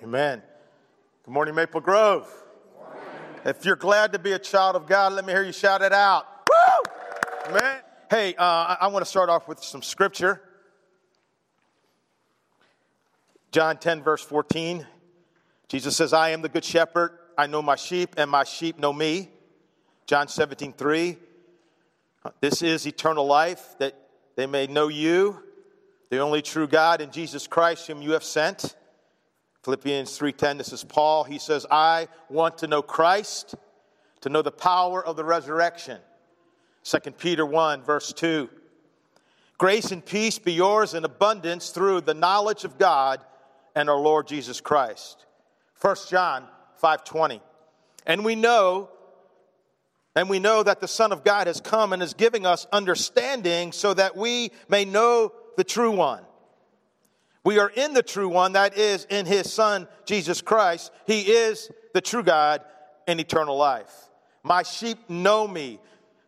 Amen. Good morning, Maple Grove. If you're glad to be a child of God, let me hear you shout it out. Woo! Amen. Hey, uh, I, I want to start off with some scripture. John 10, verse 14. Jesus says, I am the good shepherd. I know my sheep, and my sheep know me. John 17, 3. This is eternal life, that they may know you, the only true God, and Jesus Christ, whom you have sent. Philippians 3:10 this is Paul. He says I want to know Christ to know the power of the resurrection. 2 Peter 1 verse 2 Grace and peace be yours in abundance through the knowledge of God and our Lord Jesus Christ. 1 John 5:20 And we know and we know that the son of God has come and is giving us understanding so that we may know the true one we are in the true one, that is, in his Son, Jesus Christ. He is the true God and eternal life. My sheep know me.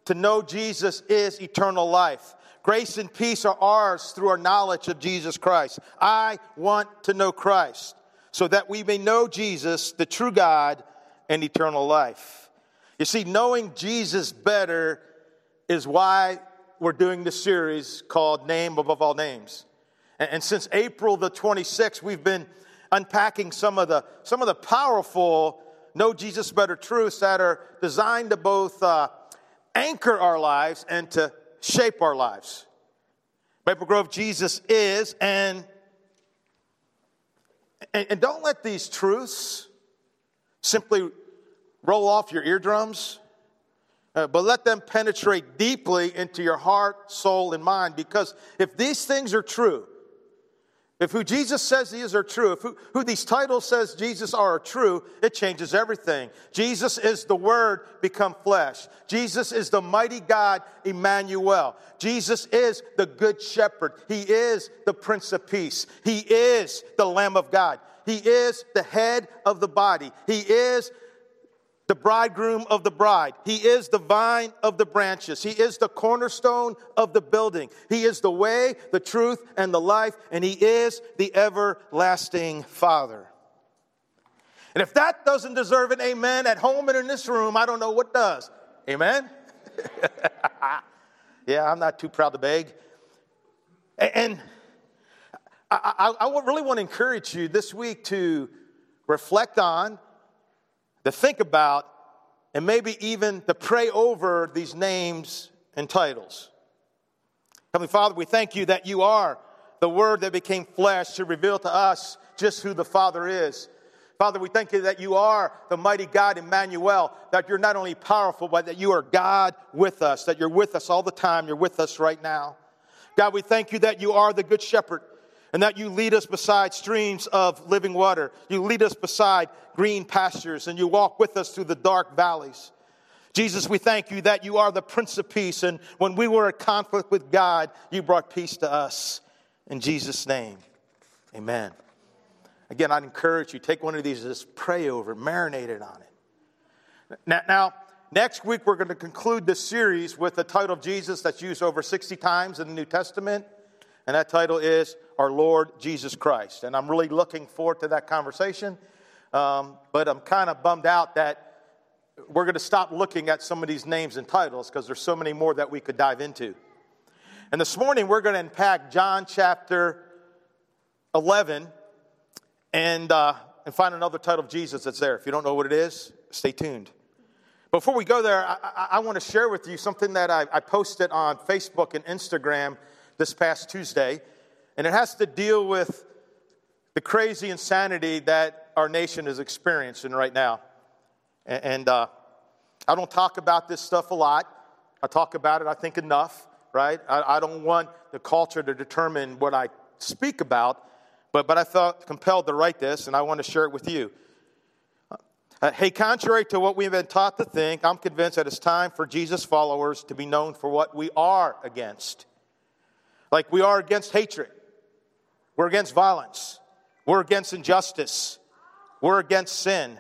To know Jesus is eternal life. Grace and peace are ours through our knowledge of Jesus Christ. I want to know Christ so that we may know Jesus, the true God, and eternal life. You see, knowing Jesus better is why we're doing this series called Name Above All Names. And since April the 26th, we've been unpacking some of the, some of the powerful Know Jesus Better truths that are designed to both uh, anchor our lives and to shape our lives. Maple Grove, Jesus is, and, and, and don't let these truths simply roll off your eardrums, uh, but let them penetrate deeply into your heart, soul, and mind. Because if these things are true, if who Jesus says he is are true, if who, who these titles says Jesus are true, it changes everything. Jesus is the Word become flesh. Jesus is the mighty God, Emmanuel. Jesus is the Good Shepherd. He is the Prince of Peace. He is the Lamb of God. He is the head of the body. He is the bridegroom of the bride. He is the vine of the branches. He is the cornerstone of the building. He is the way, the truth, and the life, and He is the everlasting Father. And if that doesn't deserve an amen at home and in this room, I don't know what does. Amen? yeah, I'm not too proud to beg. And I, really want to encourage you this week to reflect on to think about and maybe even to pray over these names and titles. Heavenly Father, we thank you that you are the Word that became flesh to reveal to us just who the Father is. Father, we thank you that you are the mighty God, Emmanuel, that you're not only powerful, but that you are God with us, that you're with us all the time, you're with us right now. God, we thank you that you are the Good Shepherd, and that you lead us beside streams of living water. You lead us beside green pastures, and you walk with us through the dark valleys. Jesus, we thank you that you are the Prince of Peace, and when we were at conflict with God, you brought peace to us. In Jesus' name, amen. Again, I'd encourage you, take one of these, just pray over, marinate it on it. Now, now next week, we're going to conclude this series with the title of Jesus that's used over 60 times in the New Testament, and that title is our Lord Jesus Christ. And I'm really looking forward to that conversation. Um, but I'm kind of bummed out that we're going to stop looking at some of these names and titles because there's so many more that we could dive into. And this morning we're going to unpack John chapter 11 and, uh, and find another title of Jesus that's there. If you don't know what it is, stay tuned. Before we go there, I, I, I want to share with you something that I, I posted on Facebook and Instagram this past Tuesday. And it has to deal with the crazy insanity that our nation is experiencing right now. And, and uh, I don't talk about this stuff a lot. I talk about it, I think, enough, right? I, I don't want the culture to determine what I speak about, but, but I felt compelled to write this, and I want to share it with you. Uh, hey, contrary to what we've been taught to think, I'm convinced that it's time for Jesus' followers to be known for what we are against. Like we are against hatred, we're against violence. We're against injustice. We're against sin.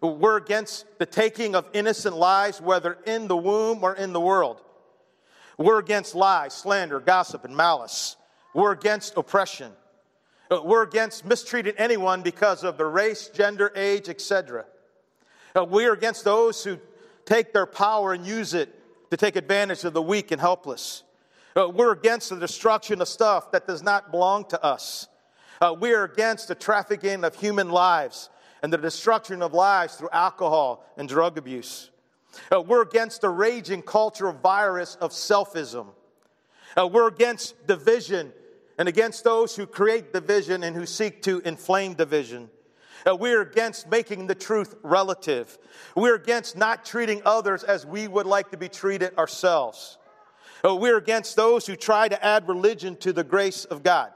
We're against the taking of innocent lives, whether in the womb or in the world. We're against lies, slander, gossip, and malice. We're against oppression. We're against mistreating anyone because of their race, gender, age, etc. Uh, we're against those who take their power and use it to take advantage of the weak and helpless. Uh, we're against the destruction of stuff that does not belong to us. Uh, we are against the trafficking of human lives and the destruction of lives through alcohol and drug abuse. Uh, we're against the raging culture of virus of selfism. Uh, we're against division and against those who create division and who seek to inflame division. Uh, we're against making the truth relative. We're against not treating others as we would like to be treated ourselves. Uh, we're against those who try to add religion to the grace of God.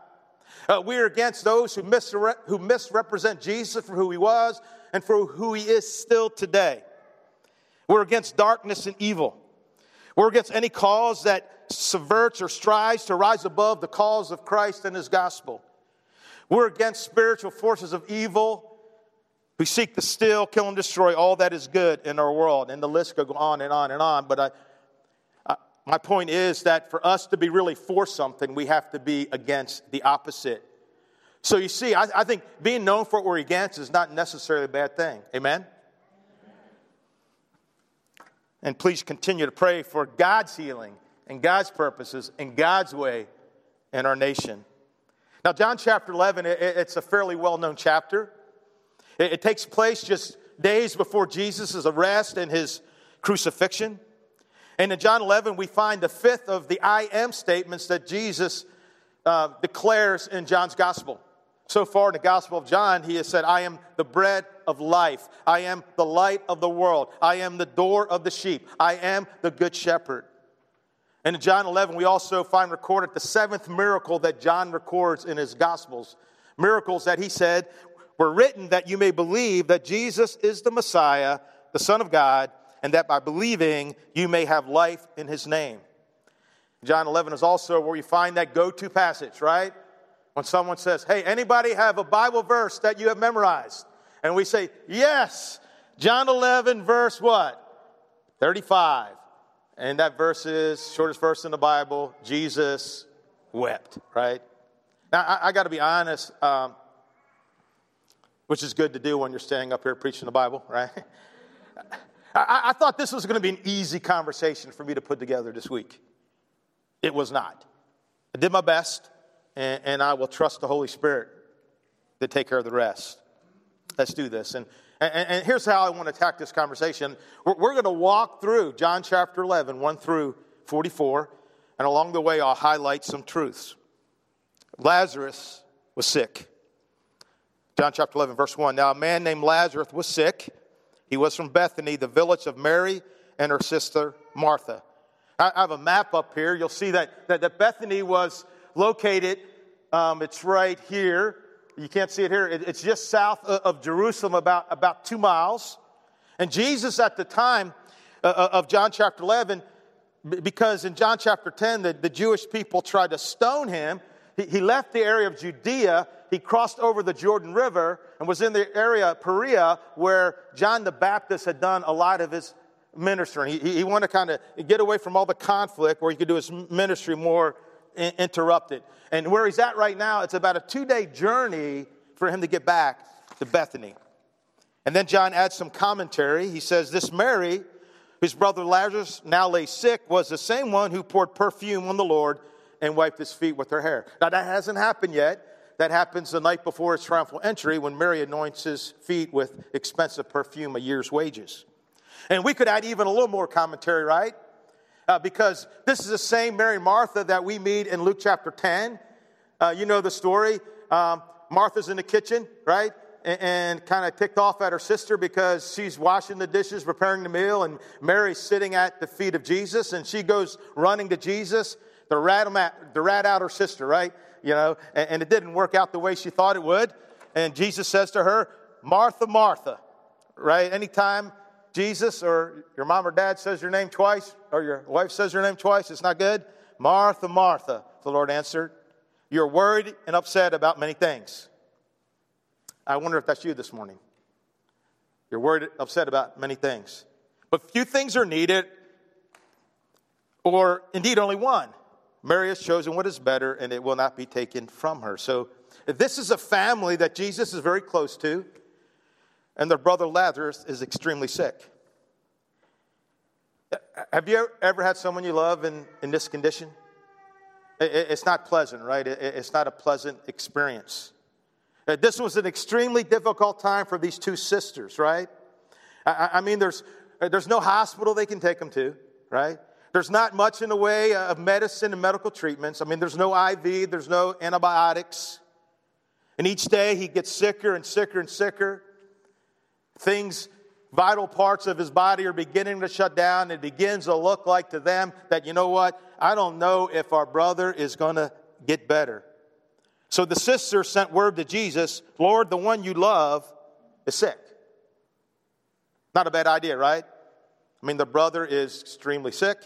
Uh, we're against those who, misre- who misrepresent Jesus for who he was and for who he is still today. We're against darkness and evil. We're against any cause that subverts or strives to rise above the cause of Christ and his gospel. We're against spiritual forces of evil who seek to steal, kill, and destroy all that is good in our world. And the list could go on and on and on. But I, my point is that for us to be really for something, we have to be against the opposite. So you see, I, I think being known for what we're against is not necessarily a bad thing. Amen? And please continue to pray for God's healing and God's purposes and God's way in our nation. Now, John chapter 11, it's a fairly well known chapter. It takes place just days before Jesus' arrest and his crucifixion. And in John 11, we find the fifth of the I am statements that Jesus uh, declares in John's gospel. So far in the Gospel of John, he has said, I am the bread of life. I am the light of the world. I am the door of the sheep. I am the good shepherd. And in John 11, we also find recorded the seventh miracle that John records in his Gospels. Miracles that he said were written that you may believe that Jesus is the Messiah, the Son of God, and that by believing you may have life in his name. John 11 is also where we find that go to passage, right? When someone says, Hey, anybody have a Bible verse that you have memorized? And we say, Yes, John 11, verse what? 35. And that verse is, shortest verse in the Bible, Jesus wept, right? Now, I, I got to be honest, um, which is good to do when you're standing up here preaching the Bible, right? I, I thought this was going to be an easy conversation for me to put together this week. It was not. I did my best and, and I will trust the Holy Spirit to take care of the rest. Let's do this. And, and, and here's how I want to attack this conversation. We're, we're going to walk through John chapter 11, 1 through 44, and along the way, I'll highlight some truths. Lazarus was sick. John chapter 11, verse 1. Now, a man named Lazarus was sick. He was from Bethany, the village of Mary and her sister Martha. I have a map up here. You'll see that, that, that Bethany was located, um, it's right here. You can't see it here. It, it's just south of Jerusalem, about, about two miles. And Jesus, at the time uh, uh of John chapter 11, because in John chapter 10, the, the Jewish people tried to stone him, he, he left the area of Judea. He crossed over the Jordan River and was in the area of Perea where John the Baptist had done a lot of his ministry. He, he wanted to kind of get away from all the conflict where he could do his ministry more interrupted. And where he's at right now, it's about a two day journey for him to get back to Bethany. And then John adds some commentary. He says, This Mary, whose brother Lazarus now lay sick, was the same one who poured perfume on the Lord and wiped his feet with her hair. Now, that hasn't happened yet. That happens the night before his triumphal entry when Mary anoints his feet with expensive perfume, a year's wages. And we could add even a little more commentary, right? uh, because this is the same Mary Martha that we meet in Luke chapter 10. Uh, you know the story. Um, Martha's in the kitchen, right? And, and kind of ticked off at her sister because she's washing the dishes, preparing the meal, and Mary's sitting at the feet of Jesus, and she goes running to Jesus to rat, him at, to rat out her sister, right? You know, and, and it didn't work out the way she thought it would. And Jesus says to her, Martha, Martha, right? Anytime Jesus or your mom or dad says your name twice, or your wife says your name twice, it's not good. Martha, Martha, the Lord answered, You're worried and upset about many things. I wonder if that's you this morning. You're worried, upset about many things. But few things are needed, or indeed only one. Mary has chosen what is better, and it will not be taken from her. So This is a family that Jesus is very close to, and their brother Lazarus is extremely sick. Have you ever had someone you love in, in this condition? It's not pleasant, right? It's not a pleasant experience. Uh, this was an extremely difficult time for these two sisters, right? I mean, there's, uh, there's no hospital they can take them to, right? There's not much in the way of medicine and medical treatments. I mean, there's no IV, there's no antibiotics. And each day he gets sicker and sicker and sicker. Things, vital parts of his body are beginning to shut down. It begins to look like to them that, you know what? I don't know if our brother is going to get better. So the sister sent word to Jesus Lord, the one you love is sick. Not a bad idea, right? I mean, the brother is extremely sick.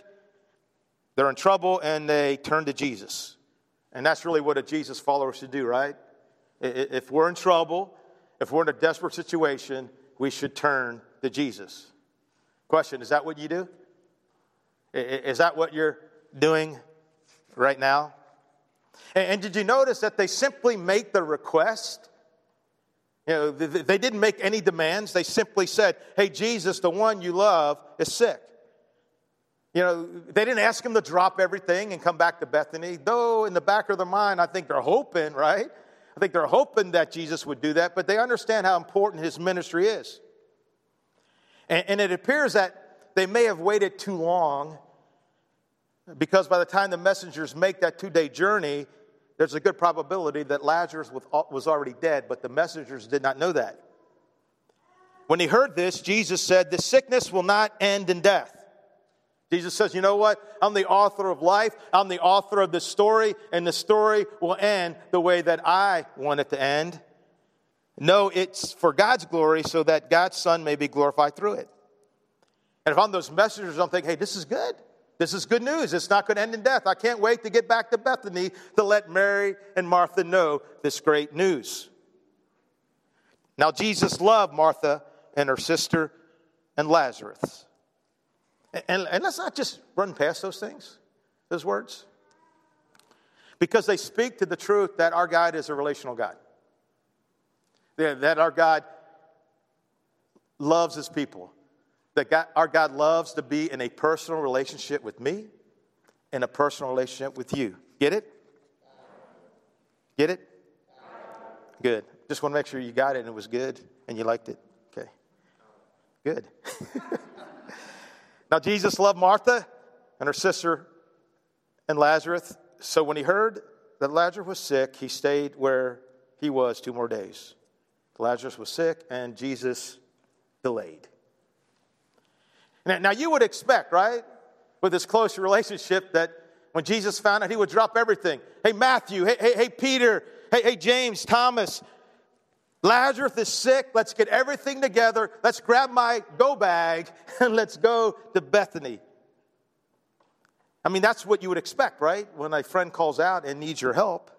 They're in trouble and they turn to Jesus. And that's really what a Jesus follower should do, right? If we're in trouble, if we're in a desperate situation, we should turn to Jesus. Question Is that what you do? Is that what you're doing right now? And did you notice that they simply make the request? You know, they didn't make any demands. They simply said, Hey, Jesus, the one you love is sick. You know, they didn't ask him to drop everything and come back to Bethany, though in the back of their mind, I think they're hoping, right? I think they're hoping that Jesus would do that, but they understand how important his ministry is. And, and it appears that they may have waited too long because by the time the messengers make that two day journey, there's a good probability that Lazarus was already dead, but the messengers did not know that. When he heard this, Jesus said, The sickness will not end in death. Jesus says, You know what? I'm the author of life. I'm the author of this story, and the story will end the way that I want it to end. No, it's for God's glory so that God's Son may be glorified through it. And if I'm those messengers, I'm thinking, hey, this is good. This is good news. It's not going to end in death. I can't wait to get back to Bethany to let Mary and Martha know this great news. Now, Jesus loved Martha and her sister and Lazarus. And, and let's not just run past those things, those words, because they speak to the truth that our God is a relational God, that our God loves his people, that God, our God loves to be in a personal relationship with me and a personal relationship with you. Get it? Get it? Good. Just want to make sure you got it and it was good and you liked it. Okay. Good. Now, Jesus loved Martha and her sister and Lazarus. So when he heard that Lazarus was sick, he stayed where he was two more days. Lazarus was sick, and Jesus delayed. Now, you would expect, right, with this close relationship, that when Jesus found out, he would drop everything. Hey, Matthew, hey, hey, hey Peter, hey, hey, James, Thomas, Lazarus is sick. Let's get everything together. Let's grab my go bag and let's go to Bethany. I mean, that's what you would expect, right? When a friend calls out and needs your help.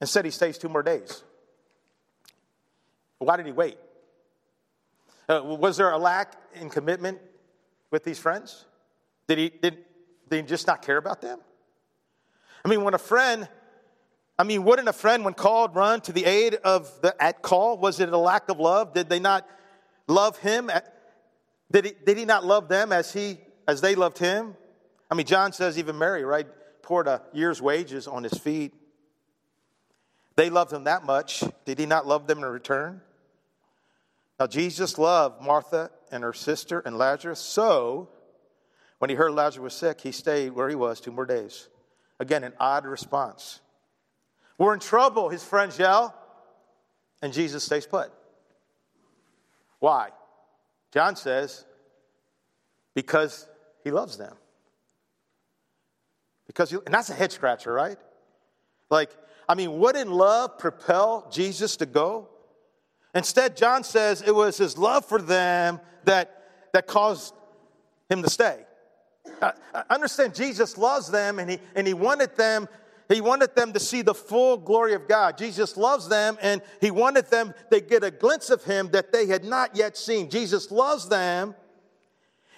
Instead, he stays two more days. Why did he wait? Uh, was there a lack in commitment with these friends? Did he, did, did he just not care about them? I mean, when a friend I mean, wouldn't a friend, when called, run to the aid of the at call? Was it a lack of love? Did they not love him? Did he, did he not love them as he as they loved him? I mean, John says even Mary, right, poured a year's wages on his feet. They loved him that much. Did he not love them in return? Now, Jesus loved Martha and her sister and Lazarus, so when he heard Lazarus was sick, he stayed where he was two more days. Again, an odd response. We're in trouble, his friends yell, and Jesus stays put. Why? John says, because he loves them. Because he, and that's a head scratcher, right? Like, I mean, wouldn't love propel Jesus to go? Instead, John says it was his love for them that, that caused him to stay. I, I understand Jesus loves them and he, and he wanted them he wanted them to see the full glory of God. Jesus loves them, and He wanted them to get a glimpse of Him that they had not yet seen. Jesus loves them,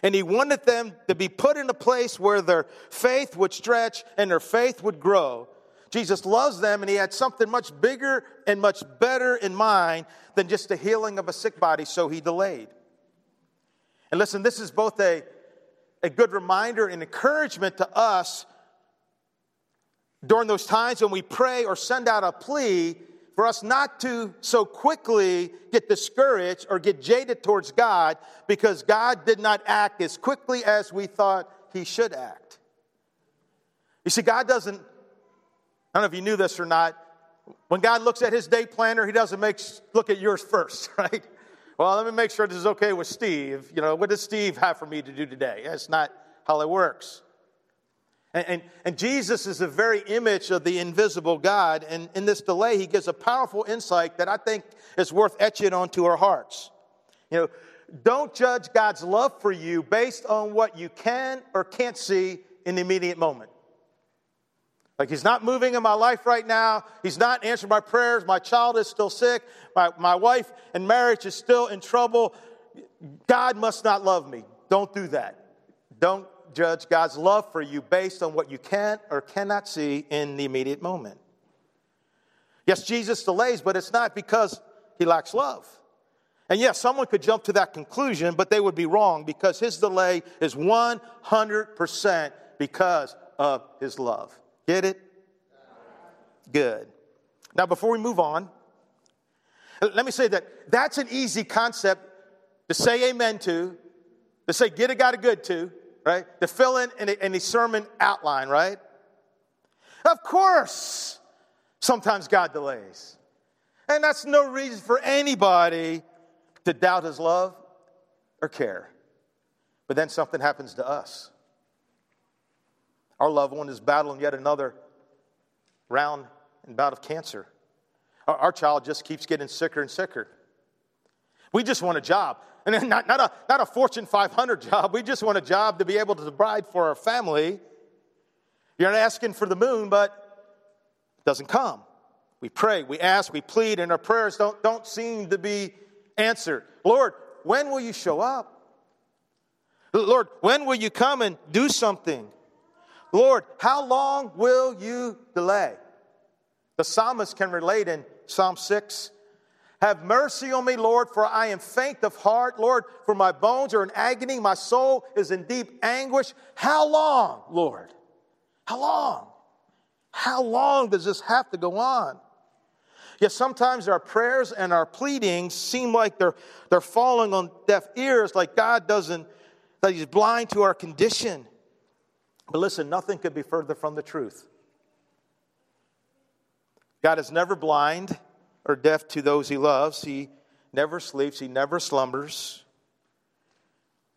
and He wanted them to be put in a place where their faith would stretch and their faith would grow. Jesus loves them and he had something much bigger and much better in mind than just the healing of a sick body, so he delayed. And listen, this is both a, a good reminder and encouragement to us during those times when we pray or send out a plea for us not to so quickly get discouraged or get jaded towards God because God did not act as quickly as we thought he should act. You see, God doesn't I don't know if you knew this or not. When God looks at his day planner, he doesn't make look at yours first, right? Well, let me make sure this is okay with Steve. You know, what does Steve have for me to do today? That's not how it works. And, and, and, Jesus is the very image of the invisible God. And in this delay, he gives a powerful insight that I think is worth etching onto our hearts. You know, don't judge God's love for you based on what you can or can't see in the immediate moment. Like he's not moving in my life right now. He's not answering my prayers. My child is still sick. My, my wife and marriage is still in trouble. God must not love me. Don't do that. Don't judge God's love for you based on what you can or cannot see in the immediate moment. Yes, Jesus delays, but it's not because he lacks love. And yes, someone could jump to that conclusion, but they would be wrong because his delay is 100% because of his love. Get it? Good. Now, before we move on, let me say that that's an easy concept to say amen to, to say get a God it good to, right? To fill in any sermon outline, right? Of course, sometimes God delays. And that's no reason for anybody to doubt his love or care. But then something happens to us. Our loved one is battling yet another round and bout of cancer. Our, our child just keeps getting sicker and sicker. We just want a job. And not, not, a, not a Fortune 500 job. We just want a job to be able to provide for our family. You're not asking for the moon, but it doesn't come. We pray, we ask, we plead, and our prayers don't, don't seem to be answered. Lord, when will you show up? Lord, when will you come and do something? Lord, how long will you delay? The psalmist can relate in Psalm 6 Have mercy on me, Lord, for I am faint of heart. Lord, for my bones are in agony. My soul is in deep anguish. How long, Lord? How long? How long does this have to go on? Yet sometimes our prayers and our pleadings seem like they're, they're falling on deaf ears, like God doesn't, that He's blind to our condition. But listen, nothing could be further from the truth. God is never blind or deaf to those he loves. He never sleeps, he never slumbers.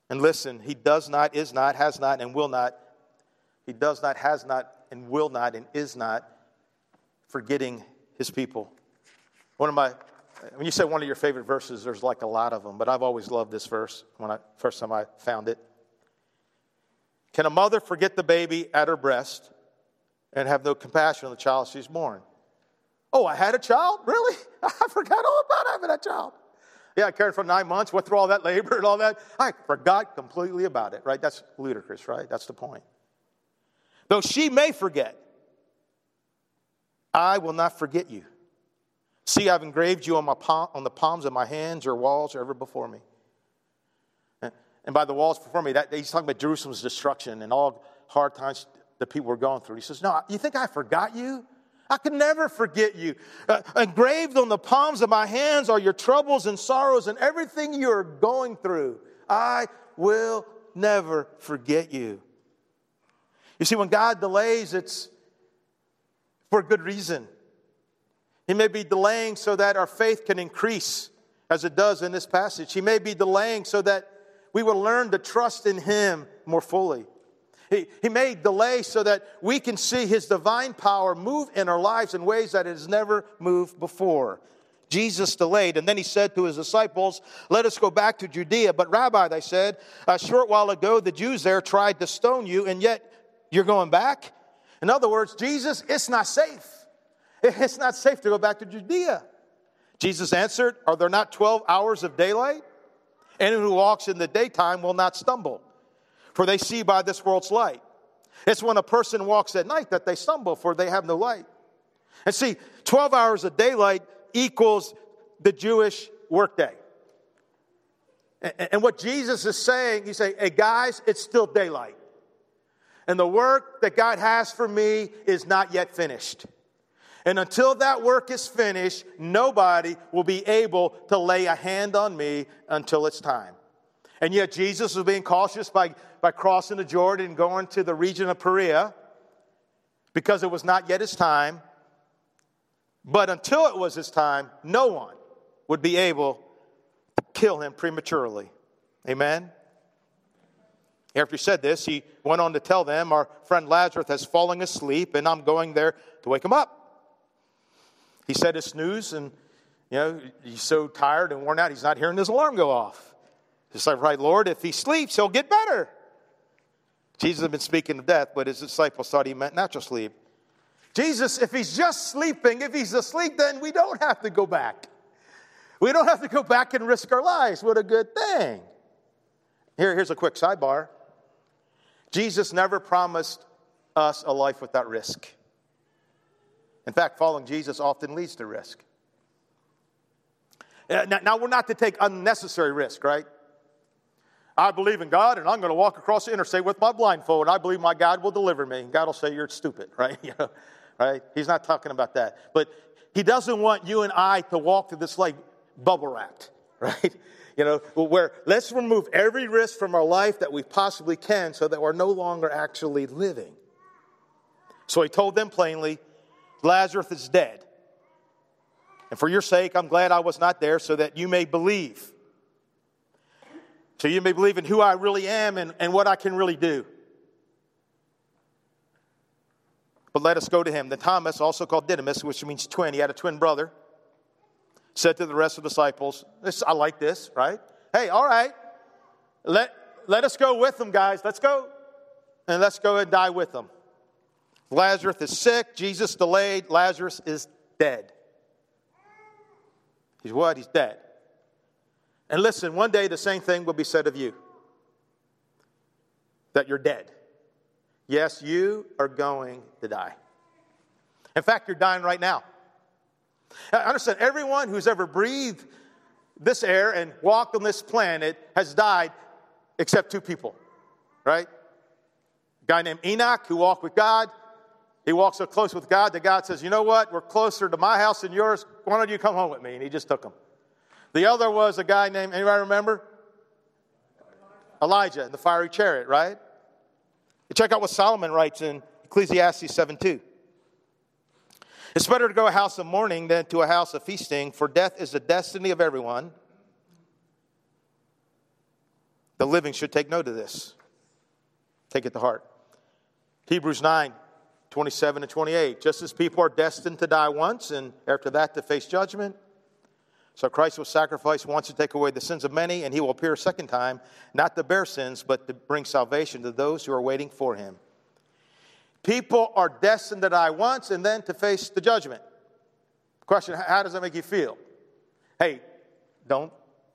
And listen, he does not, is not, has not, and will not. He does not, has not, and will not, and is not forgetting his people. One of my, when you say one of your favorite verses, there's like a lot of them, but I've always loved this verse when I first time I found it. Can a mother forget the baby at her breast and have no compassion on the child she's born? Oh, I had a child? Really? I forgot all about having a child. Yeah, I cared for nine months, went through all that labor and all that. I forgot completely about it, right? That's ludicrous, right? That's the point. Though she may forget, I will not forget you. See, I've engraved you on, my palm, on the palms of my hands, your walls are ever before me. And by the walls before me, that, he's talking about Jerusalem's destruction and all hard times the people were going through. He says, No, you think I forgot you? I could never forget you. Uh, engraved on the palms of my hands are your troubles and sorrows and everything you're going through. I will never forget you. You see, when God delays, it's for a good reason. He may be delaying so that our faith can increase, as it does in this passage. He may be delaying so that we will learn to trust in Him more fully. He, he may delay so that we can see His divine power move in our lives in ways that it has never moved before. Jesus delayed, and then he said to his disciples, Let us go back to Judea. But, Rabbi, they said, a short while ago the Jews there tried to stone you, and yet you're going back? In other words, Jesus, it's not safe. It's not safe to go back to Judea. Jesus answered, Are there not 12 hours of daylight? Anyone who walks in the daytime will not stumble, for they see by this world's light. It's when a person walks at night that they stumble, for they have no light. And see, 12 hours of daylight equals the Jewish workday. And what Jesus is saying, he's saying, hey, guys, it's still daylight. And the work that God has for me is not yet finished. And until that work is finished, nobody will be able to lay a hand on me until it's time. And yet, Jesus was being cautious by, by crossing the Jordan and going to the region of Perea because it was not yet his time. But until it was his time, no one would be able to kill him prematurely. Amen? After he said this, he went on to tell them, Our friend Lazarus has fallen asleep, and I'm going there to wake him up. He said his snooze, and you know, he's so tired and worn out, he's not hearing his alarm go off. Just like, right, Lord, if he sleeps, he'll get better. Jesus had been speaking of death, but his disciples thought he meant natural sleep. Jesus, if he's just sleeping, if he's asleep, then we don't have to go back. We don't have to go back and risk our lives. What a good thing. Here, here's a quick sidebar Jesus never promised us a life without risk. In fact, following Jesus often leads to risk. Uh, now, now, we're not to take unnecessary risk, right? I believe in God and I'm going to walk across the interstate with my blindfold and I believe my God will deliver me. And God will say, You're stupid, right? you know, right? He's not talking about that. But He doesn't want you and I to walk through this like bubble wrapped, right? You know, where let's remove every risk from our life that we possibly can so that we're no longer actually living. So He told them plainly, Lazarus is dead. And for your sake, I'm glad I was not there so that you may believe. So you may believe in who I really am and, and what I can really do. But let us go to him. Then Thomas, also called Didymus, which means twin, he had a twin brother, said to the rest of the disciples, this, I like this, right? Hey, all right, let, let us go with them, guys. Let's go. And let's go and die with them. Lazarus is sick. Jesus delayed. Lazarus is dead. He's what? He's dead. And listen, one day the same thing will be said of you that you're dead. Yes, you are going to die. In fact, you're dying right now. I understand everyone who's ever breathed this air and walked on this planet has died except two people, right? A guy named Enoch who walked with God, he walks so close with God that God says, You know what? We're closer to my house than yours. Why don't you come home with me? And he just took him. The other was a guy named, anybody remember? Elijah in the fiery chariot, right? Check out what Solomon writes in Ecclesiastes 7 2. It's better to go a house of mourning than to a house of feasting, for death is the destiny of everyone. The living should take note of this. Take it to heart. Hebrews 9 27 and 28. Just as people are destined to die once and after that to face judgment, so Christ was sacrificed once to take away the sins of many, and he will appear a second time, not to bear sins, but to bring salvation to those who are waiting for him. People are destined to die once and then to face the judgment. Question How does that make you feel? Hey, don't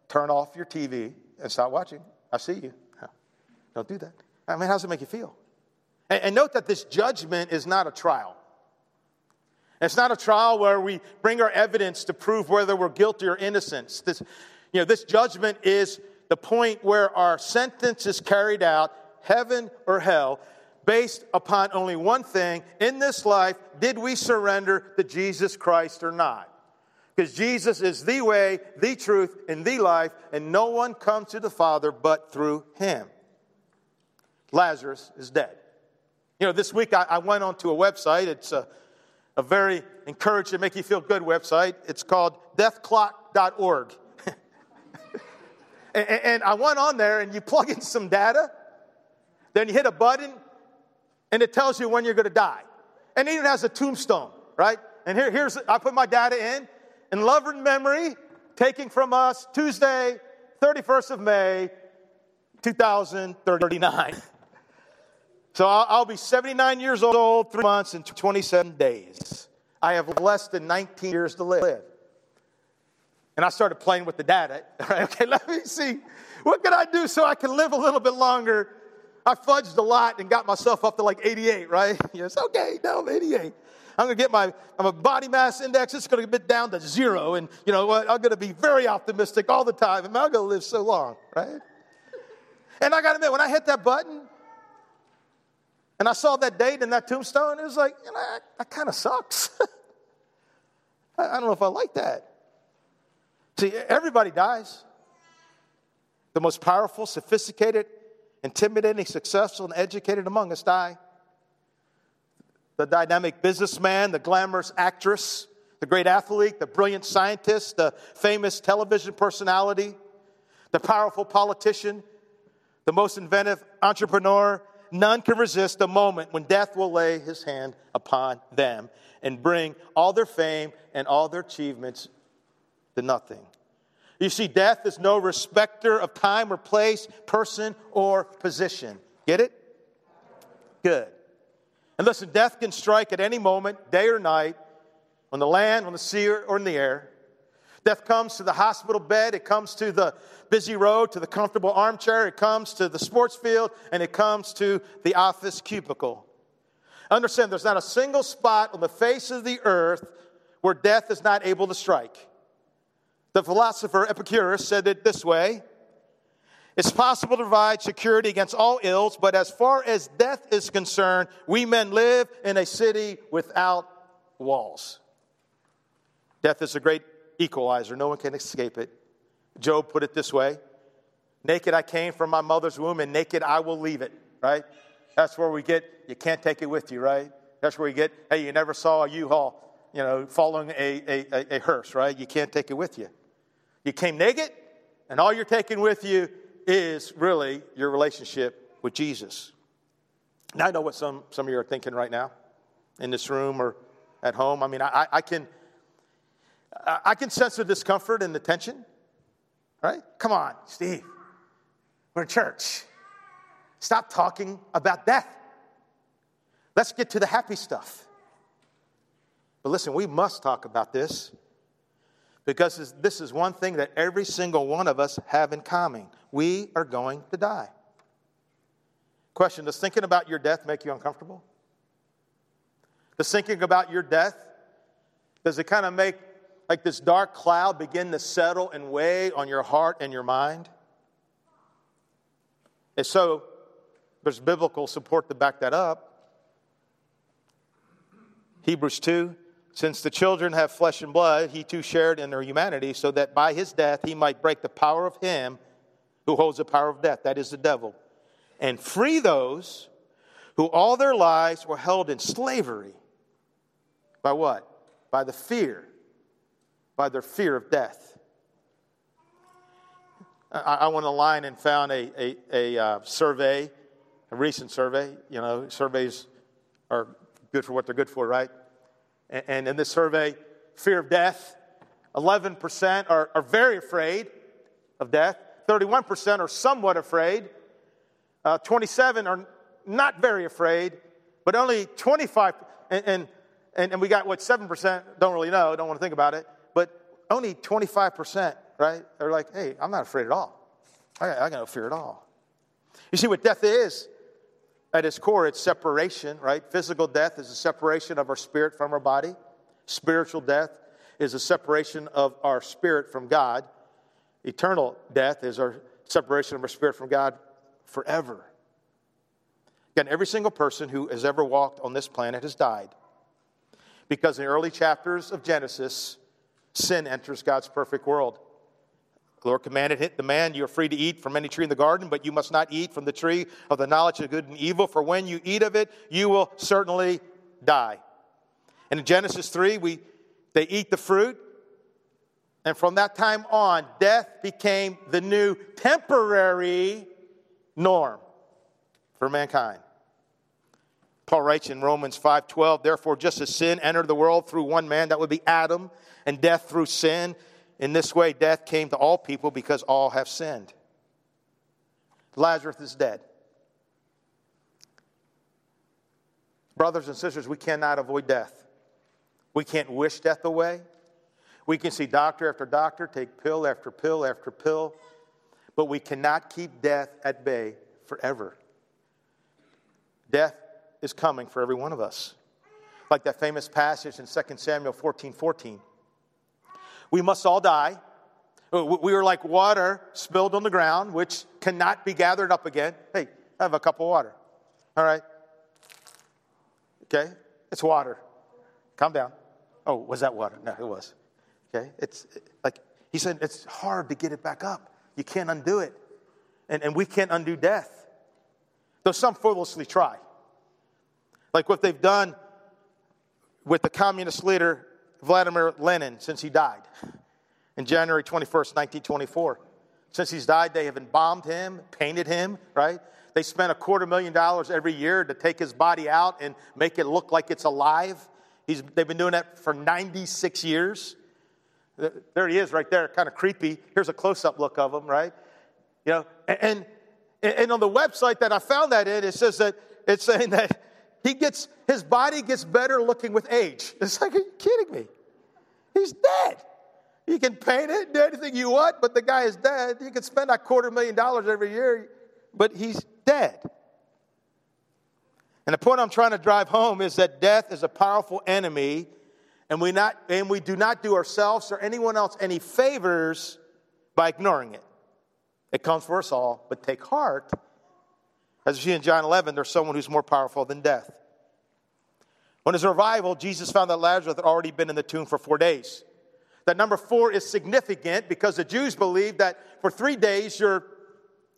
turn off your TV and stop watching. I see you. Don't do that. I mean, how does it make you feel? And, and note that this judgment is not a trial. It's not a trial where we bring our evidence to prove whether we're guilty or innocent. This, you know, this judgment is the point where our sentence is carried out, heaven or hell, based upon only one thing in this life did we surrender to Jesus Christ or not? Because Jesus is the way, the truth, and the life, and no one comes to the Father but through him. Lazarus is dead. You know, this week I, I went onto a website. It's a, a very encouraging, make you feel good website. It's called deathclock.org. and, and I went on there and you plug in some data, then you hit a button, and it tells you when you're going to die. And it even has a tombstone, right? And here, here's, I put my data in. In love and memory, taking from us Tuesday, 31st of May, 2039. So I'll, I'll, be 79 years old, three months, and 27 days. I have less than 19 years to live. And I started playing with the data. Okay, let me see. What can I do so I can live a little bit longer? I fudged a lot and got myself up to like 88, right? Yes, okay, no, 88. I'm to get my, my body mass index, it's to get down to zero. And you know what? I'm to be very optimistic all the time. And I'm to live so long, right? And I got to admit, when I hit that button and I saw that date and that tombstone, it was like, you know, that, that kind of sucks. I, I don't know if I like that. See, everybody dies. The most powerful, sophisticated, intimidating, successful, and educated among us die. The dynamic businessman, the glamorous actress, the great athlete, the brilliant scientist, the famous television personality, the powerful politician, the most inventive entrepreneur, none can resist the moment when death will lay his hand upon them and bring all their fame and all their achievements to nothing. You see, death is no respecter of time or place, person or position. Get it? Good. And listen, death can strike at any moment, day or night, on the land, on the sea, or in the air. Death comes to the hospital bed, it comes to the busy road, to the comfortable armchair, it comes to the sports field, and it comes to the office cubicle. Understand, there's not a single spot on the face of the earth where death is not able to strike. The philosopher Epicurus said it this way It's possible to provide security against all ills, but as far as death is concerned, we men live in a city without walls. Death is a great equalizer, no one can escape it. Job put it this way Naked I came from my mother's womb, and naked I will leave it, right? That's where we get, you can't take it with you, right? That's where you get, hey, you never saw a U Haul, you know, following a, a, a hearse, right? You can't take it with you. You came naked, and all you're taking with you is really your relationship with Jesus. Now, I know what some, some of you are thinking right now in this room or at home. I mean, I, I, can, I can sense the discomfort and the tension, right? Come on, Steve. We're in church. Stop talking about death. Let's get to the happy stuff. But listen, we must talk about this because this is one thing that every single one of us have in common. We are going to die. Question Does thinking about your death make you uncomfortable? Does thinking about your death, does it kind of make like this dark cloud begin to settle and weigh on your heart and your mind? And so, there's biblical support to back that up. Hebrews 2 since the children have flesh and blood, he too shared in their humanity, so that by his death he might break the power of him who holds the power of death, that is the devil, and free those who all their lives were held in slavery. By what? By the fear, by their fear of death. I, I went online and found a, a, a uh, survey, a recent survey. You know, surveys are good for what they're good for, right? And in this survey, fear of death, 11% are, are very afraid of death, 31% are somewhat afraid, uh, 27 are not very afraid, but only 25, and, and, and we got what, 7% don't really know, don't want to think about it, only 25%, right? They're like, hey, I'm not afraid at all. I, I got no fear at all. You see what death is? At its core, it's separation, right? Physical death is a separation of our spirit from our body. Spiritual death is a separation of our spirit from God. Eternal death is our separation of our spirit from God forever. Again, every single person who has ever walked on this planet has died. Because in the early chapters of Genesis, sin enters God's perfect world. The Lord commanded the man, You are free to eat from any tree in the garden, but you must not eat from the tree of the knowledge of good and evil, for when you eat of it, you will certainly die. And in Genesis 3, we, they eat the fruit, and from that time on, death became the new temporary norm for mankind. Paul writes in Romans 5:12, therefore just as sin entered the world through one man, that would be Adam, and death through sin, in this way, death came to all people because all have sinned. Lazarus is dead. Brothers and sisters, we cannot avoid death. We can't wish death away. We can see doctor after doctor take pill after pill after pill, but we cannot keep death at bay forever. Death is coming for every one of us. like that famous passage in 2 Samuel 14 14. We must all die. Uh, we are like water spilled on the ground, which cannot be gathered up again. Hey, I have a cup of water. All right. Okay? It's water. Calm down. Oh, was that water? No, it was. Okay? It's like he said, it's hard to get it back up. You can't undo it. And, and we can't undo death. Though some foolishly try. Like what they've done with the communist leader Vladimir Lenin since he died in January 21st, 1924. Since he's died, they have embalmed him, painted him, right? They spent a quarter million dollars every year to take his body out and make it look like it's alive. He's, they've been doing that for 96 years. There he is right there, kind of creepy. Here's a close up look of him, right? You know, and, and on the website that I found that in, it says that it's saying that he gets, his body gets better looking with age. It's like, are you kidding me? He's dead. You can paint it, do anything you want, but the guy is dead. You can spend a quarter million dollars every year, but he's dead. And the point I'm trying to drive home is that death is a powerful enemy and we, not, and we do not do ourselves or anyone else any favors by ignoring it. It comes for us all, but take heart. As we see in John 11, there's someone who's more powerful than death. On his arrival, Jesus found that Lazarus had already been in the tomb for four days. That number four is significant because the Jews believed that for three days your,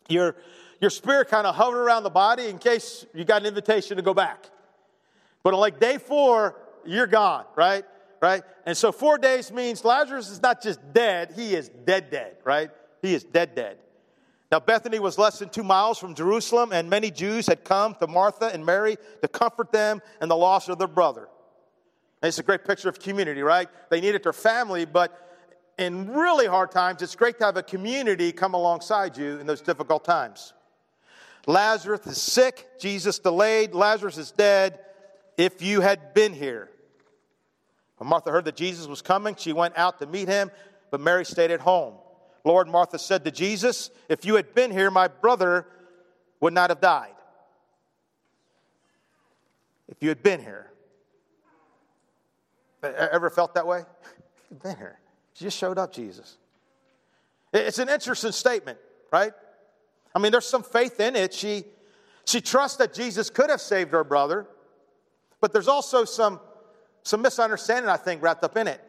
your, your spirit kind of hovered around the body in case you got an invitation to go back. But on like day four, you're gone, right? right? And so four days means Lazarus is not just dead, he is dead, dead, right? He is dead, dead. Now, Bethany was less than two miles from Jerusalem, and many Jews had come to Martha and Mary to comfort them in the loss of their brother. And it's a great picture of community, right? They needed their family, but in really hard times, it's great to have a community come alongside you in those difficult times. Lazarus is sick, Jesus delayed, Lazarus is dead. If you had been here, when Martha heard that Jesus was coming, she went out to meet him, but Mary stayed at home. Lord, Martha said to Jesus, If you had been here, my brother would not have died. If you had been here. Ever felt that way? Been here. She just showed up, Jesus. It's an interesting statement, right? I mean, there's some faith in it. She, she trusts that Jesus could have saved her brother, but there's also some some misunderstanding, I think, wrapped up in it.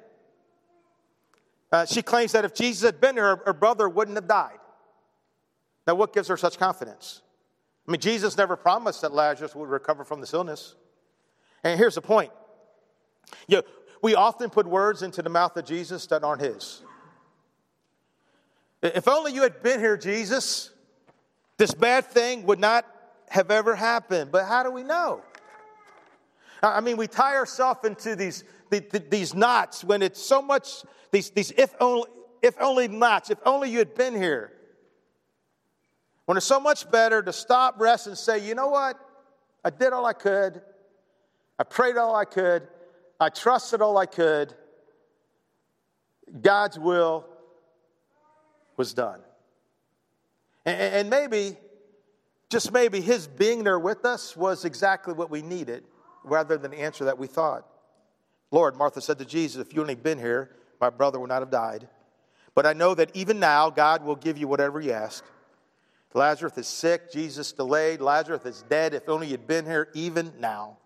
Uh, she claims that if Jesus had been there, her brother wouldn't have died. Now, what gives her such confidence? I mean, Jesus never promised that Lazarus would recover from this illness. And here's the point you know, we often put words into the mouth of Jesus that aren't his. If only you had been here, Jesus, this bad thing would not have ever happened. But how do we know? I mean, we tie ourselves into these, these knots when it's so much, these, these if, only, if only knots, if only you had been here. When it's so much better to stop, rest, and say, you know what? I did all I could. I prayed all I could. I trusted all I could. God's will was done. And, and maybe, just maybe, His being there with us was exactly what we needed rather than the answer that we thought. Lord, Martha said to Jesus, If you only been here, my brother would not have died. But I know that even now, God will give you whatever you ask. Lazarus is sick. Jesus delayed. Lazarus is dead. If only you'd been here, even now.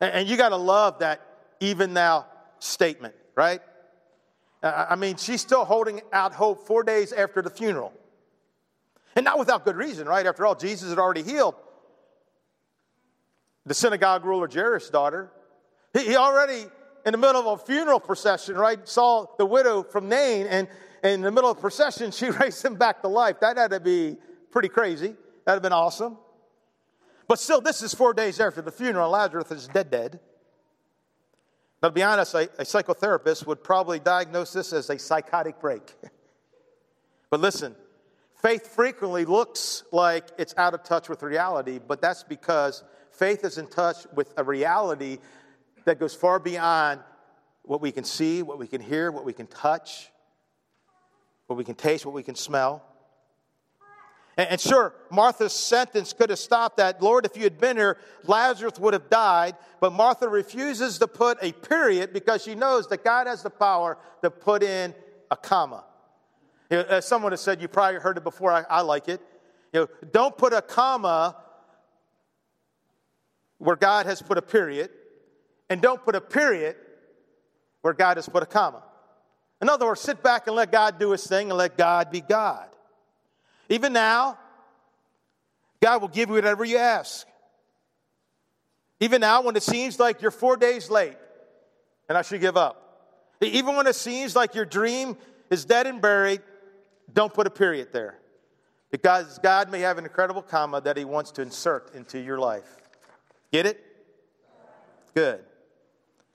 And you got to love that even now statement, right? I mean, she's still holding out hope four days after the funeral. And not without good reason, right? After all, Jesus had already healed the synagogue ruler Jairus' daughter. He, he, already, in the middle of a funeral procession, right, saw the widow from Nain, and, and in the middle of the procession, she raised him back to life. That had to be pretty crazy. That'd have been awesome. But still, this is four days after the funeral. Lazarus is dead, dead. Now, to be honest, a, a psychotherapist would probably diagnose this as a psychotic break. but listen, faith frequently looks like it's out of touch with reality, but that's because Faith is in touch with a reality that goes far beyond what we can see, what we can hear, what we can touch, what we can taste, what we can smell. And sure, Martha's sentence could have stopped that. Lord, if you had been here, Lazarus would have died. But Martha refuses to put a period because she knows that God has the power to put in a comma. You know, as someone has said, you probably heard it before, I, I like it. You know, don't put a comma where God has put a period, and don't put a period where God has put a comma. In other words, sit back and let God do his thing and let God be God. Even now, God will give you whatever you ask. Even now, when it seems like you're four days late and I should give up. Even when it seems like your dream is dead and buried, don't put a period there. Because God may have an incredible comma that He wants to insert into your life. Get it? Good.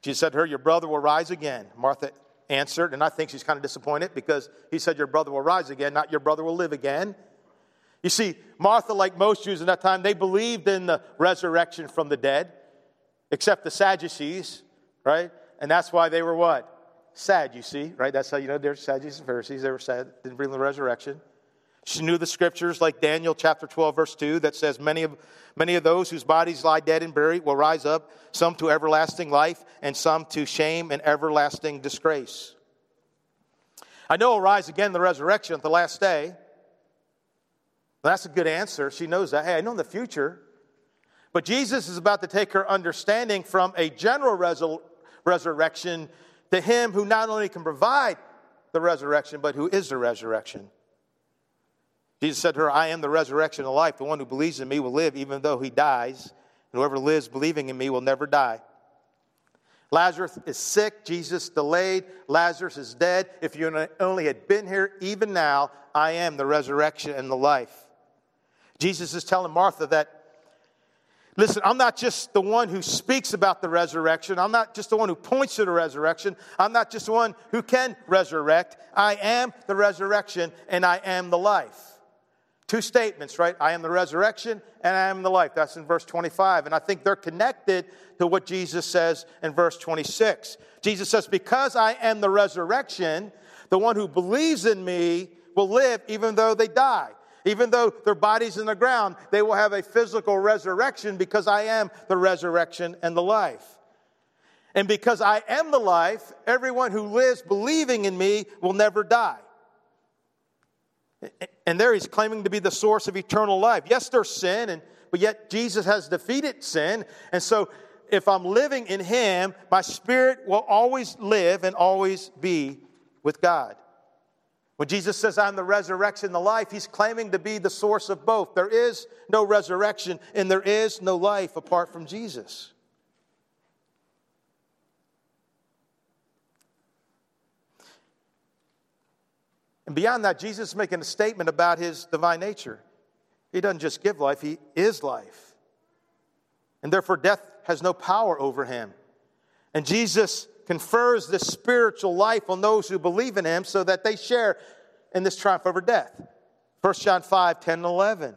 Jesus said to her, Your brother will rise again. Martha answered, and I think she's kind of disappointed because he said, Your brother will rise again, not your brother will live again. You see, Martha, like most Jews in that time, they believed in the resurrection from the dead, except the Sadducees, right? And that's why they were what? Sad, you see, right? That's how you know they're Sadducees and Pharisees. They were sad, didn't believe in the resurrection. She knew the scriptures like Daniel chapter 12, verse 2, that says, Many of, many of those whose bodies lie dead and buried will rise up, some to everlasting life, and some to shame and everlasting disgrace. I know will rise again in the resurrection at the last day. That's a good answer. She knows that. Hey, I know in the future. But Jesus is about to take her understanding from a general resur- resurrection to him who not only can provide the resurrection, but who is the resurrection. Jesus said to her, I am the resurrection and the life. The one who believes in me will live even though he dies. And whoever lives believing in me will never die. Lazarus is sick. Jesus delayed. Lazarus is dead. If you only had been here, even now, I am the resurrection and the life. Jesus is telling Martha that, listen, I'm not just the one who speaks about the resurrection. I'm not just the one who points to the resurrection. I'm not just the one who can resurrect. I am the resurrection and I am the life. Two statements, right? I am the resurrection and I am the life. That's in verse 25. And I think they're connected to what Jesus says in verse 26. Jesus says, Because I am the resurrection, the one who believes in me will live even though they die. Even though their body's in the ground, they will have a physical resurrection because I am the resurrection and the life. And because I am the life, everyone who lives believing in me will never die. And there he's claiming to be the source of eternal life. Yes, there's sin, and, but yet Jesus has defeated sin. And so if I'm living in him, my spirit will always live and always be with God. When Jesus says, I'm the resurrection, the life, he's claiming to be the source of both. There is no resurrection and there is no life apart from Jesus. And beyond that, Jesus is making a statement about his divine nature. He doesn't just give life, he is life. And therefore, death has no power over him. And Jesus confers this spiritual life on those who believe in him so that they share in this triumph over death. 1 John 5 10 and 11.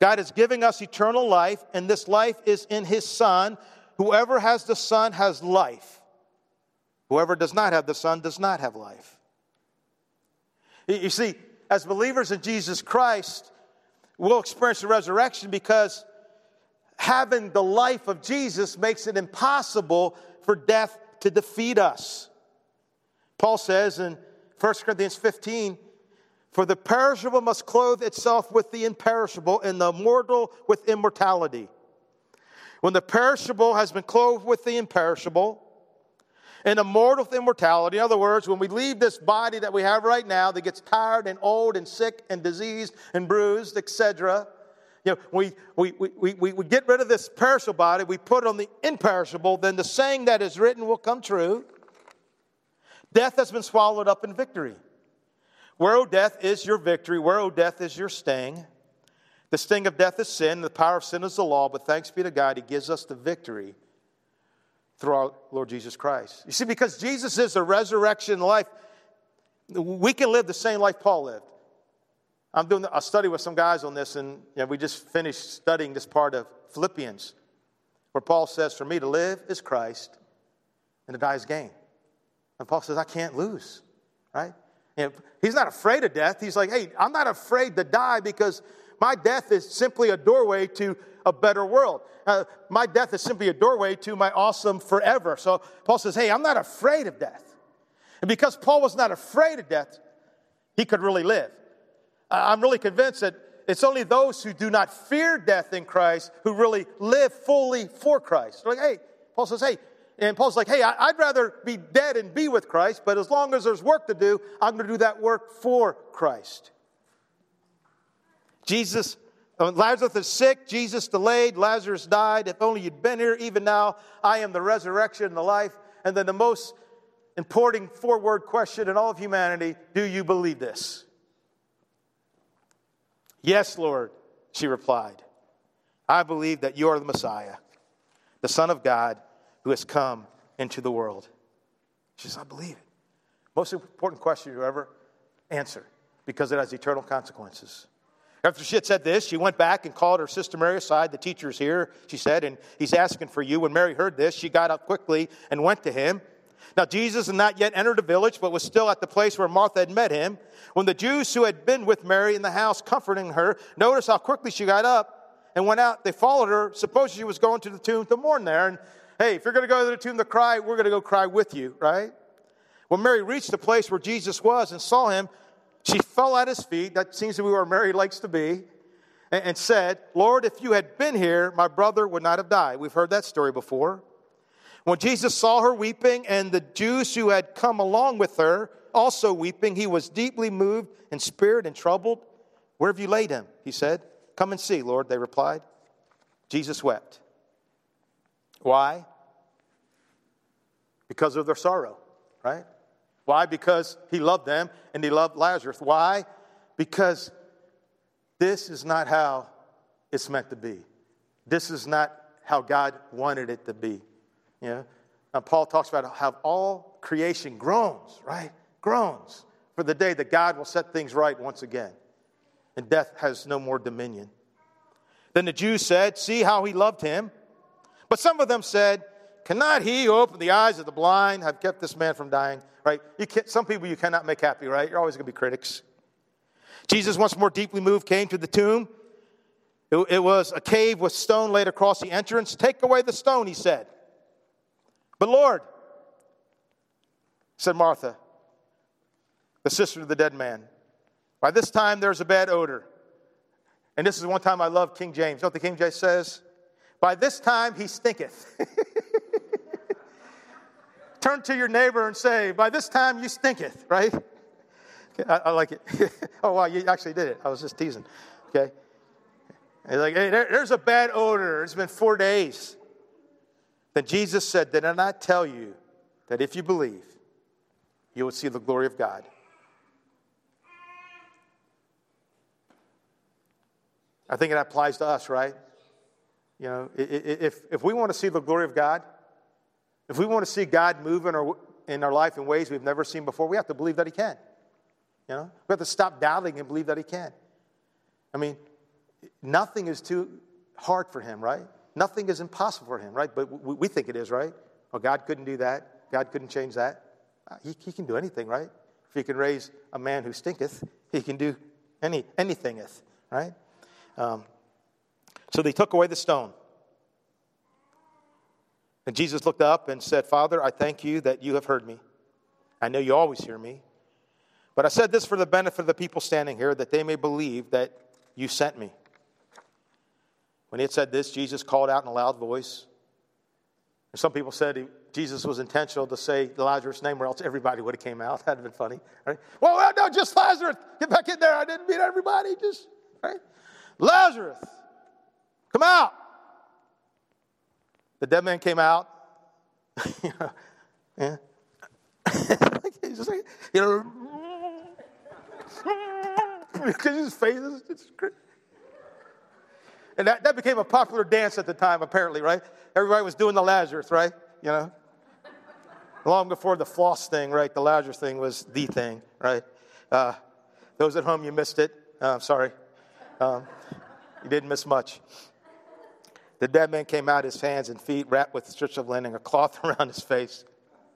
God is giving us eternal life, and this life is in his Son. Whoever has the Son has life. Whoever does not have the Son does not have life. You see, as believers in Jesus Christ, we'll experience the resurrection because having the life of Jesus makes it impossible for death to defeat us. Paul says in 1 Corinthians 15, for the perishable must clothe itself with the imperishable, and the mortal with immortality. When the perishable has been clothed with the imperishable, and immortal immortality. In other words, when we leave this body that we have right now that gets tired and old and sick and diseased and bruised, etc., you know, we, we, we, we, we get rid of this perishable body, we put on the imperishable, then the saying that is written will come true. Death has been swallowed up in victory. Where, O death, is your victory? Where, O death, is your sting? The sting of death is sin, the power of sin is the law, but thanks be to God, He gives us the victory through our Lord Jesus Christ. You see, because Jesus is the resurrection life, we can live the same life Paul lived. I'm doing a study with some guys on this, and you know, we just finished studying this part of Philippians, where Paul says, For me to live is Christ, and to die is gain. And Paul says, I can't lose, right? You know, he's not afraid of death. He's like, hey, I'm not afraid to die because my death is simply a doorway to a better world. Uh, my death is simply a doorway to my awesome forever. So Paul says, hey, I'm not afraid of death. And because Paul was not afraid of death, he could really live. I'm really convinced that it's only those who do not fear death in Christ who really live fully for Christ. They're like, hey, Paul says, hey, and Paul's like, hey, I'd rather be dead and be with Christ, but as long as there's work to do, I'm going to do that work for Christ. Jesus, uh, Lazarus is sick, Jesus delayed, Lazarus died. If only you'd been here, even now, I am the resurrection and the life. And then the most important four word question in all of humanity do you believe this? Yes, Lord, she replied. I believe that you are the Messiah, the Son of God who has come into the world. She says, I believe it. Most important question you ever answer because it has eternal consequences. After she had said this, she went back and called her sister Mary aside. The teacher's here, she said, and he's asking for you. When Mary heard this, she got up quickly and went to him. Now, Jesus had not yet entered the village, but was still at the place where Martha had met him. When the Jews who had been with Mary in the house comforting her noticed how quickly she got up and went out, they followed her, supposing she was going to the tomb to mourn there. And hey, if you're going to go to the tomb to cry, we're going to go cry with you, right? When Mary reached the place where Jesus was and saw him, she fell at his feet. That seems to be where Mary likes to be. And said, Lord, if you had been here, my brother would not have died. We've heard that story before. When Jesus saw her weeping and the Jews who had come along with her also weeping, he was deeply moved in spirit and troubled. Where have you laid him? He said. Come and see, Lord, they replied. Jesus wept. Why? Because of their sorrow, right? Why? Because he loved them and he loved Lazarus. Why? Because this is not how it's meant to be. This is not how God wanted it to be. Yeah. Now, Paul talks about how all creation groans, right? Groans for the day that God will set things right once again. And death has no more dominion. Then the Jews said, See how he loved him. But some of them said, Cannot he who opened the eyes of the blind have kept this man from dying? Right? You can't, some people you cannot make happy, right? You're always going to be critics. Jesus, once more deeply moved, came to the tomb. It, it was a cave with stone laid across the entrance. Take away the stone, he said. But Lord, said Martha, the sister of the dead man, by this time there's a bad odor. And this is one time I love King James. You know what the King James says? By this time he stinketh. Turn to your neighbor and say, By this time you stinketh, right? I, I like it. oh, wow, you actually did it. I was just teasing. Okay? He's like, hey, there, there's a bad odor. It's been four days. Then Jesus said, Did I not tell you that if you believe, you will see the glory of God? I think it applies to us, right? You know, if, if we want to see the glory of God, if we want to see God move in our, in our life in ways we've never seen before, we have to believe that He can. You know, we have to stop doubting and believe that He can. I mean, nothing is too hard for Him, right? Nothing is impossible for him, right? But we think it is, right? Well, God couldn't do that. God couldn't change that. Uh, he, he can do anything, right? If he can raise a man who stinketh, he can do any anythingeth, right? Um, so they took away the stone. And Jesus looked up and said, Father, I thank you that you have heard me. I know you always hear me. But I said this for the benefit of the people standing here, that they may believe that you sent me. When he had said this, Jesus called out in a loud voice. And some people said he, Jesus was intentional to say Lazarus' name, or else everybody would have came out. That'd have been funny. Right? Well, no, just Lazarus. Get back in there. I didn't mean everybody. Just right. Lazarus, come out. The dead man came out. yeah. He's just like, you know, because his face is just and that, that became a popular dance at the time, apparently, right? Everybody was doing the Lazarus, right? You know? Long before the floss thing, right? The Lazarus thing was the thing, right? Uh, those at home, you missed it. Uh, sorry. Um, you didn't miss much. The dead man came out, his hands and feet wrapped with strips of linen, a cloth around his face.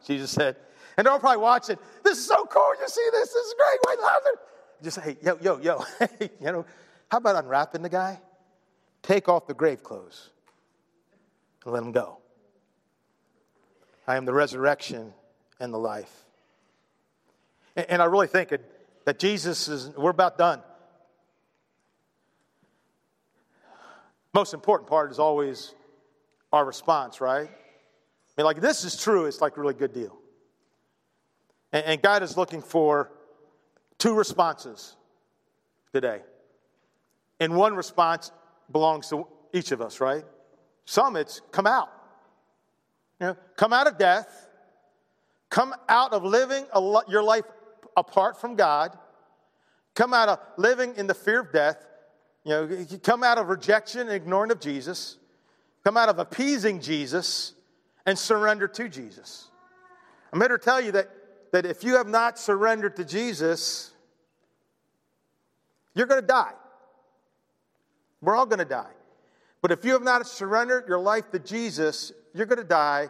Jesus said, and they're all probably watching. This is so cool. You see this? This is great. Wait, Lazarus. Just hey, yo, yo, yo. you know, how about unwrapping the guy? Take off the grave clothes and let him go. I am the resurrection and the life. And, and I really think that Jesus is, we're about done. Most important part is always our response, right? I mean, like, this is true, it's like a really good deal. And, and God is looking for two responses today. And one response belongs to each of us, right? Some it's come out. You know, come out of death, come out of living a, your life apart from God, come out of living in the fear of death, you know, come out of rejection and ignoring of Jesus, come out of appeasing Jesus, and surrender to Jesus. I'm here to tell you that, that if you have not surrendered to Jesus, you're going to die. We're all going to die. But if you have not surrendered your life to Jesus, you're going to die.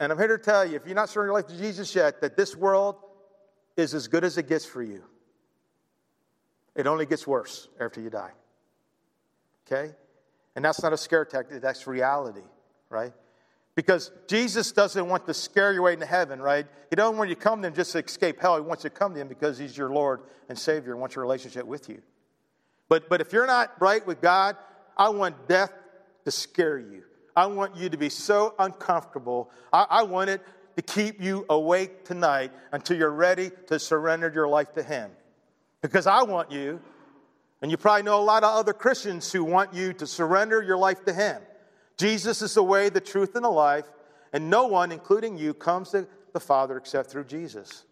And I'm here to tell you if you're not surrendering your life to Jesus yet, that this world is as good as it gets for you. It only gets worse after you die. Okay? And that's not a scare tactic, that's reality, right? Because Jesus doesn't want to scare you away into heaven, right? He doesn't want you to come to him just to escape hell. He wants you to come to him because he's your Lord and Savior and wants a relationship with you. But, but if you're not right with God, I want death to scare you. I want you to be so uncomfortable. I, I want it to keep you awake tonight until you're ready to surrender your life to Him. Because I want you, and you probably know a lot of other Christians who want you to surrender your life to Him. Jesus is the way, the truth, and the life, and no one, including you, comes to the Father except through Jesus.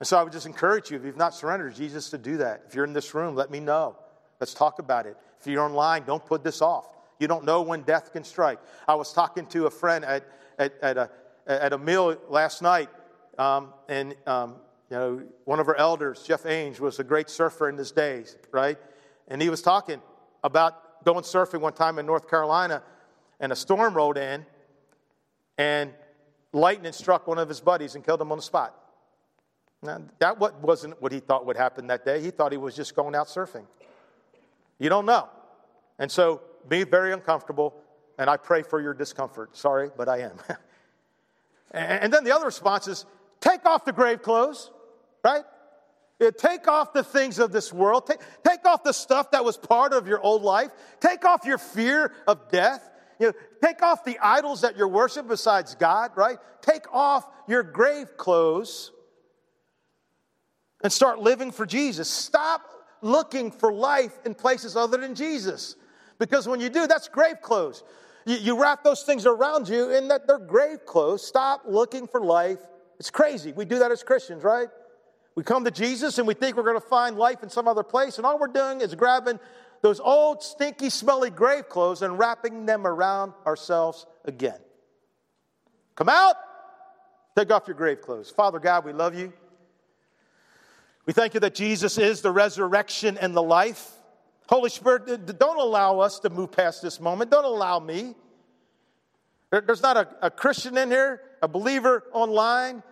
And so I would just encourage you, if you've not surrendered Jesus, to do that. If you're in this room, let me know. Let's talk about it. If you're online, don't put this off. You don't know when death can strike. I was talking to a friend at, at, at, a, at a meal last night, um, and um, you know, one of our elders, Jeff Ainge, was a great surfer in his days, right? And he was talking about going surfing one time in North Carolina, and a storm rolled in, and lightning struck one of his buddies and killed him on the spot. Now, that wasn't what he thought would happen that day. He thought he was just going out surfing. You don't know. And so be very uncomfortable, and I pray for your discomfort. Sorry, but I am. and then the other response is take off the grave clothes, right? Take off the things of this world. Take, take off the stuff that was part of your old life. Take off your fear of death. You know, take off the idols that you're worship besides God, right? Take off your grave clothes and start living for Jesus. Stop looking for life in places other than Jesus. Because when you do, that's grave clothes. You, you wrap those things around you in that they're grave clothes. Stop looking for life. It's crazy. We do that as Christians, right? We come to Jesus and we think we're going to find life in some other place, and all we're doing is grabbing those old, stinky, smelly grave clothes and wrapping them around ourselves again. Come out, take off your grave clothes. Father God, we love you. We thank you that Jesus is the resurrection and the life. Holy Spirit, don't allow us to move past this moment. Don't allow me. There's not a, a Christian in here, a believer online,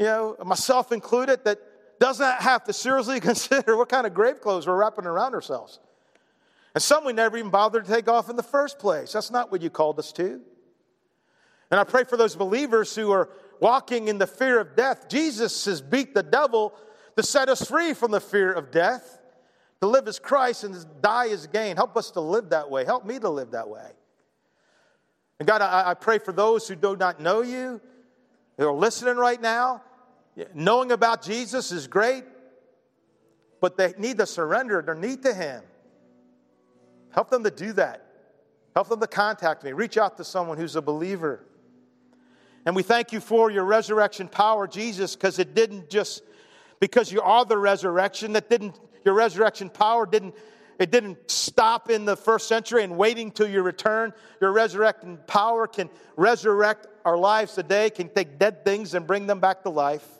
you know, myself included, that doesn't have to seriously consider what kind of grave clothes we're wrapping around ourselves. And some we never even bothered to take off in the first place. That's not what you called us to. And I pray for those believers who are walking in the fear of death. Jesus has beat the devil to set us free from the fear of death. To live as Christ and die as gain. Help us to live that way. Help me to live that way. And God, I, I pray for those who do not know you, who are listening right now. Knowing about Jesus is great, but they need to surrender their need to Him. Help them to do that. Help them to contact me. Reach out to someone who's a believer. And we thank you for your resurrection power, Jesus, because it didn't just because you are the resurrection. That didn't, your resurrection power didn't, it didn't stop in the first century and waiting till your return. Your resurrecting power can resurrect our lives today, can take dead things and bring them back to life.